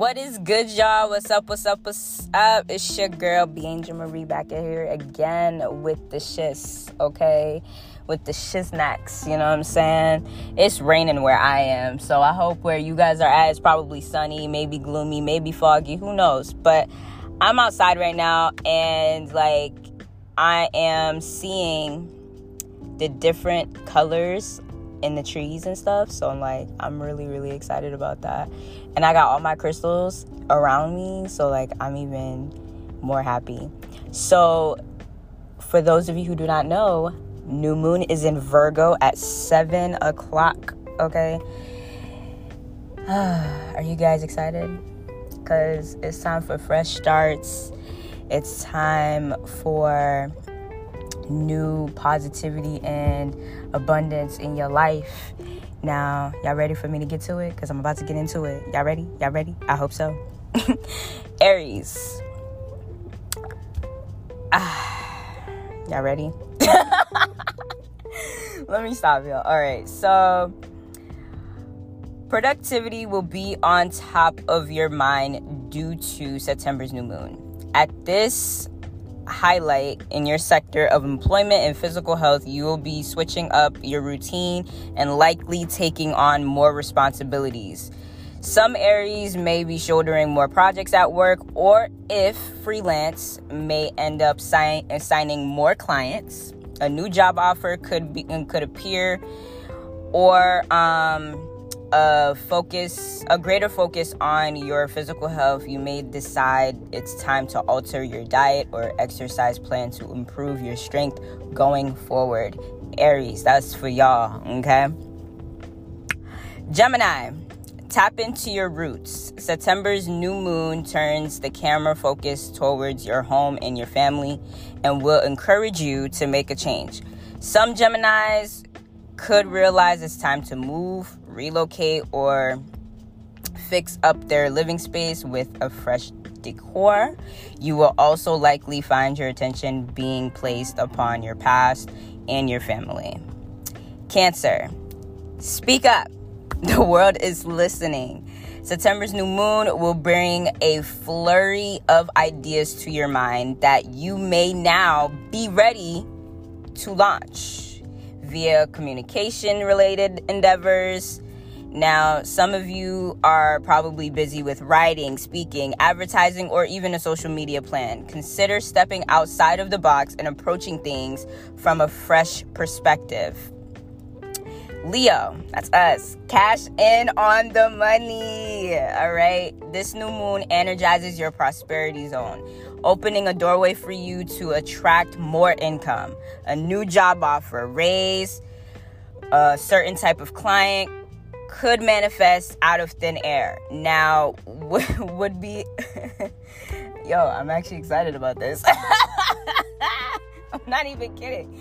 What is good, y'all? What's up? What's up? What's up? It's your girl, B Angel Marie, back in here again with the shiz, okay? With the shiznacks, you know what I'm saying? It's raining where I am, so I hope where you guys are at is probably sunny, maybe gloomy, maybe foggy, who knows? But I'm outside right now, and like, I am seeing the different colors in the trees and stuff. So I'm like, I'm really, really excited about that. And I got all my crystals around me. So, like, I'm even more happy. So, for those of you who do not know, new moon is in Virgo at 7 o'clock. Okay. Are you guys excited? Because it's time for fresh starts. It's time for new positivity and abundance in your life. Now, y'all ready for me to get to it? Because I'm about to get into it. Y'all ready? Y'all ready? I hope so. Aries. Ah, y'all ready? Let me stop y'all. All right. So, productivity will be on top of your mind due to September's new moon. At this highlight in your sector of employment and physical health, you will be switching up your routine and likely taking on more responsibilities. Some Aries may be shouldering more projects at work, or if freelance, may end up sign, signing more clients. A new job offer could be could appear, or um, a focus, a greater focus on your physical health, you may decide it's time to alter your diet or exercise plan to improve your strength going forward. Aries, that's for y'all, okay? Gemini, tap into your roots. September's new moon turns the camera focus towards your home and your family and will encourage you to make a change. Some Geminis could realize it's time to move, relocate, or fix up their living space with a fresh decor. You will also likely find your attention being placed upon your past and your family. Cancer, speak up. The world is listening. September's new moon will bring a flurry of ideas to your mind that you may now be ready to launch via communication related endeavors. Now, some of you are probably busy with writing, speaking, advertising, or even a social media plan. Consider stepping outside of the box and approaching things from a fresh perspective. Leo, that's us. Cash in on the money. All right. This new moon energizes your prosperity zone, opening a doorway for you to attract more income, a new job offer, raise, a certain type of client could manifest out of thin air. Now, would be. Yo, I'm actually excited about this. I'm not even kidding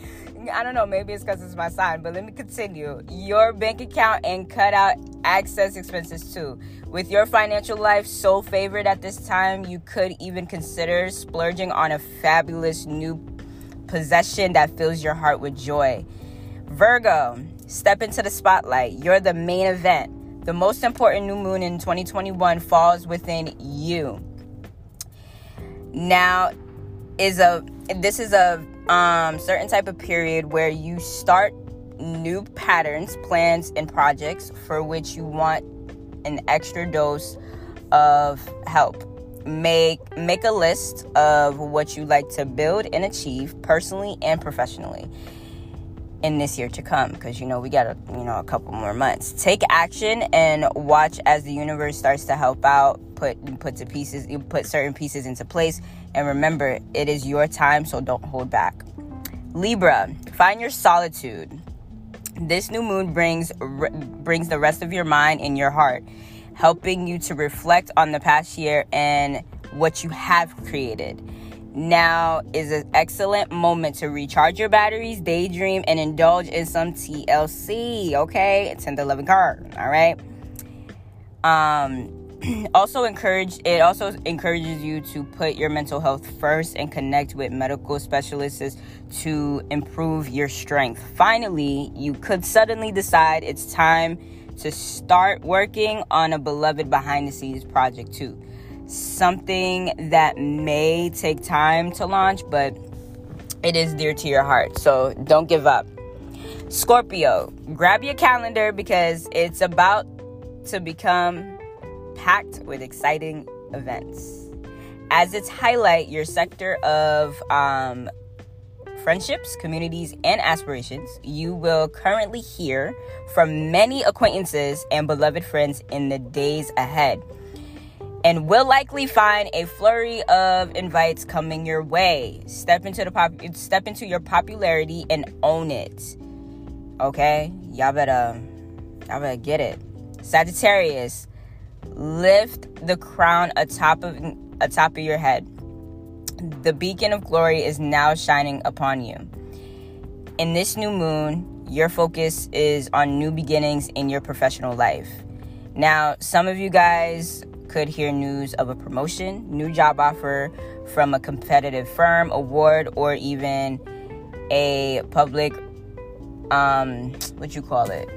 I don't know, maybe it's because it's my sign, but let me continue. Your bank account and cut out access expenses too. With your financial life so favored at this time, you could even consider splurging on a fabulous new possession that fills your heart with joy. Virgo, step into the spotlight. You're the main event. The most important new moon in 2021 falls within you. Now is a this is a um, certain type of period where you start new patterns, plans, and projects for which you want an extra dose of help. Make make a list of what you like to build and achieve personally and professionally in this year to come because you know we got a you know a couple more months. Take action and watch as the universe starts to help out put put to pieces you put certain pieces into place. And remember it is your time so don't hold back. Libra find your solitude. This new moon brings brings the rest of your mind and your heart helping you to reflect on the past year and what you have created now is an excellent moment to recharge your batteries, daydream, and indulge in some TLC. Okay, 10 to 11 card. All right. Um, also encourage it also encourages you to put your mental health first and connect with medical specialists to improve your strength. Finally, you could suddenly decide it's time to start working on a beloved behind the scenes project too. Something that may take time to launch, but it is dear to your heart. So don't give up. Scorpio, grab your calendar because it's about to become packed with exciting events. As its highlight, your sector of um, friendships, communities, and aspirations, you will currently hear from many acquaintances and beloved friends in the days ahead. And will likely find a flurry of invites coming your way. Step into the pop step into your popularity and own it. Okay? Y'all better y'all better get it. Sagittarius, lift the crown atop of atop of your head the beacon of glory is now shining upon you. In this new moon, your focus is on new beginnings in your professional life. Now, some of you guys could hear news of a promotion, new job offer from a competitive firm, award, or even a public um what you call it?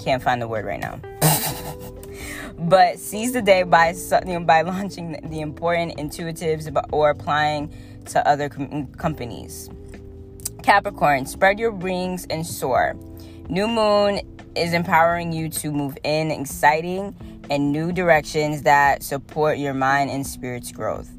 Can't find the word right now. but seize the day by you know, by launching the important intuitives or applying to other com- companies. Capricorn, spread your wings and soar. New moon is empowering you to move in exciting and new directions that support your mind and spirit's growth.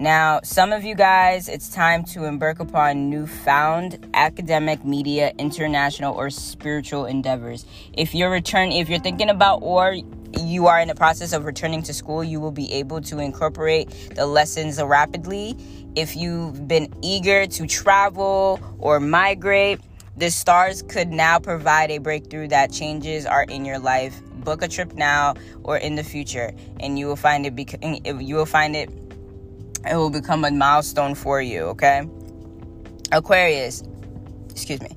Now, some of you guys, it's time to embark upon newfound academic, media, international, or spiritual endeavors. If you're return, if you're thinking about or you are in the process of returning to school, you will be able to incorporate the lessons rapidly. If you've been eager to travel or migrate, the stars could now provide a breakthrough that changes are in your life. Book a trip now or in the future, and you will find it. Bec- you will find it. It will become a milestone for you. Okay, Aquarius. Excuse me.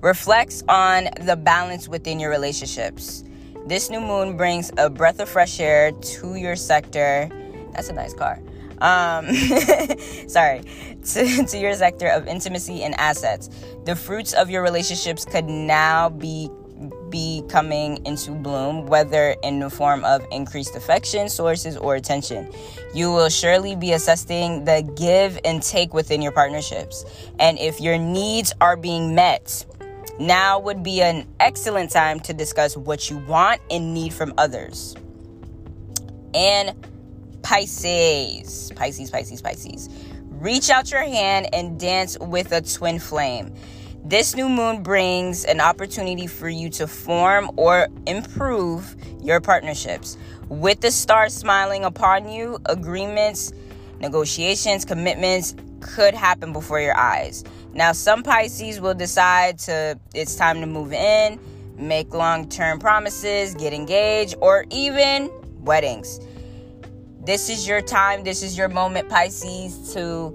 Reflects on the balance within your relationships. This new moon brings a breath of fresh air to your sector. That's a nice car. Um, sorry, to, to your sector of intimacy and assets. The fruits of your relationships could now be be coming into bloom, whether in the form of increased affection, sources, or attention. You will surely be assessing the give and take within your partnerships. And if your needs are being met, now would be an excellent time to discuss what you want and need from others. And Pisces, Pisces, Pisces, Pisces. Reach out your hand and dance with a twin flame. This new moon brings an opportunity for you to form or improve your partnerships. With the stars smiling upon you, agreements, negotiations, commitments could happen before your eyes. Now, some Pisces will decide to it's time to move in, make long-term promises, get engaged, or even weddings. This is your time, this is your moment Pisces to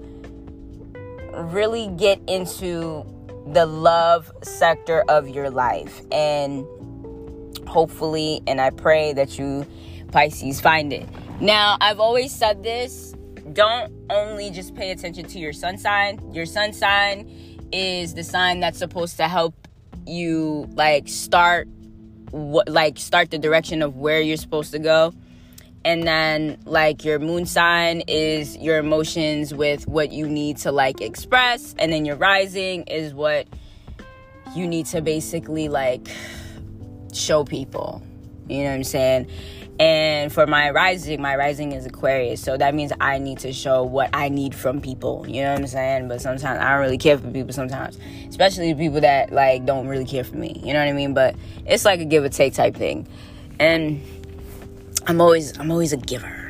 really get into the love sector of your life and hopefully and I pray that you Pisces find it. Now, I've always said this don't only just pay attention to your sun sign. Your sun sign is the sign that's supposed to help you like start what like start the direction of where you're supposed to go. And then like your moon sign is your emotions with what you need to like express and then your rising is what you need to basically like show people. You know what I'm saying? And for my rising, my rising is Aquarius. So that means I need to show what I need from people. You know what I'm saying? But sometimes I don't really care for people sometimes. Especially people that like don't really care for me. You know what I mean? But it's like a give or take type thing. And I'm always I'm always a giver.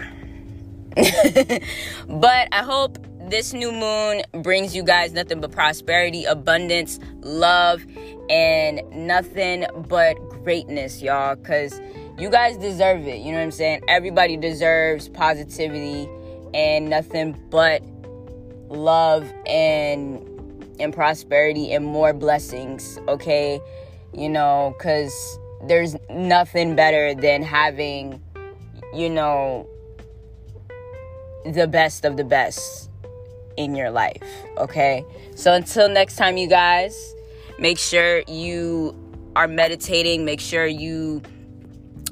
but I hope this new moon brings you guys nothing but prosperity, abundance, love, and nothing but greatness, y'all. Cause you guys deserve it. You know what I'm saying? Everybody deserves positivity and nothing but love and and prosperity and more blessings, okay? You know, cuz there's nothing better than having you know the best of the best in your life, okay? So until next time you guys, make sure you are meditating, make sure you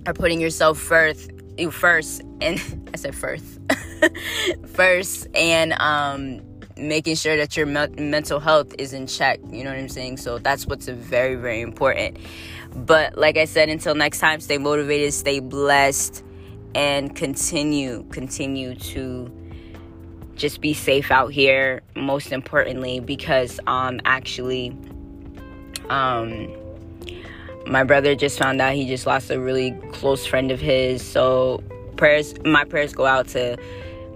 are putting yourself first you first and I said first first and um making sure that your me- mental health is in check you know what i'm saying so that's what's very very important but like i said until next time stay motivated stay blessed and continue continue to just be safe out here most importantly because um actually um my brother just found out he just lost a really close friend of his. So prayers my prayers go out to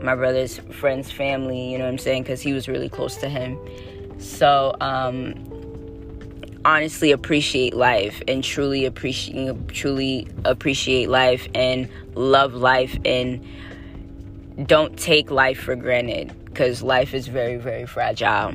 my brother's friend's family you know what i'm saying because he was really close to him. So um honestly appreciate life and truly appreciate truly appreciate life and love life and don't take life for granted because life is very very fragile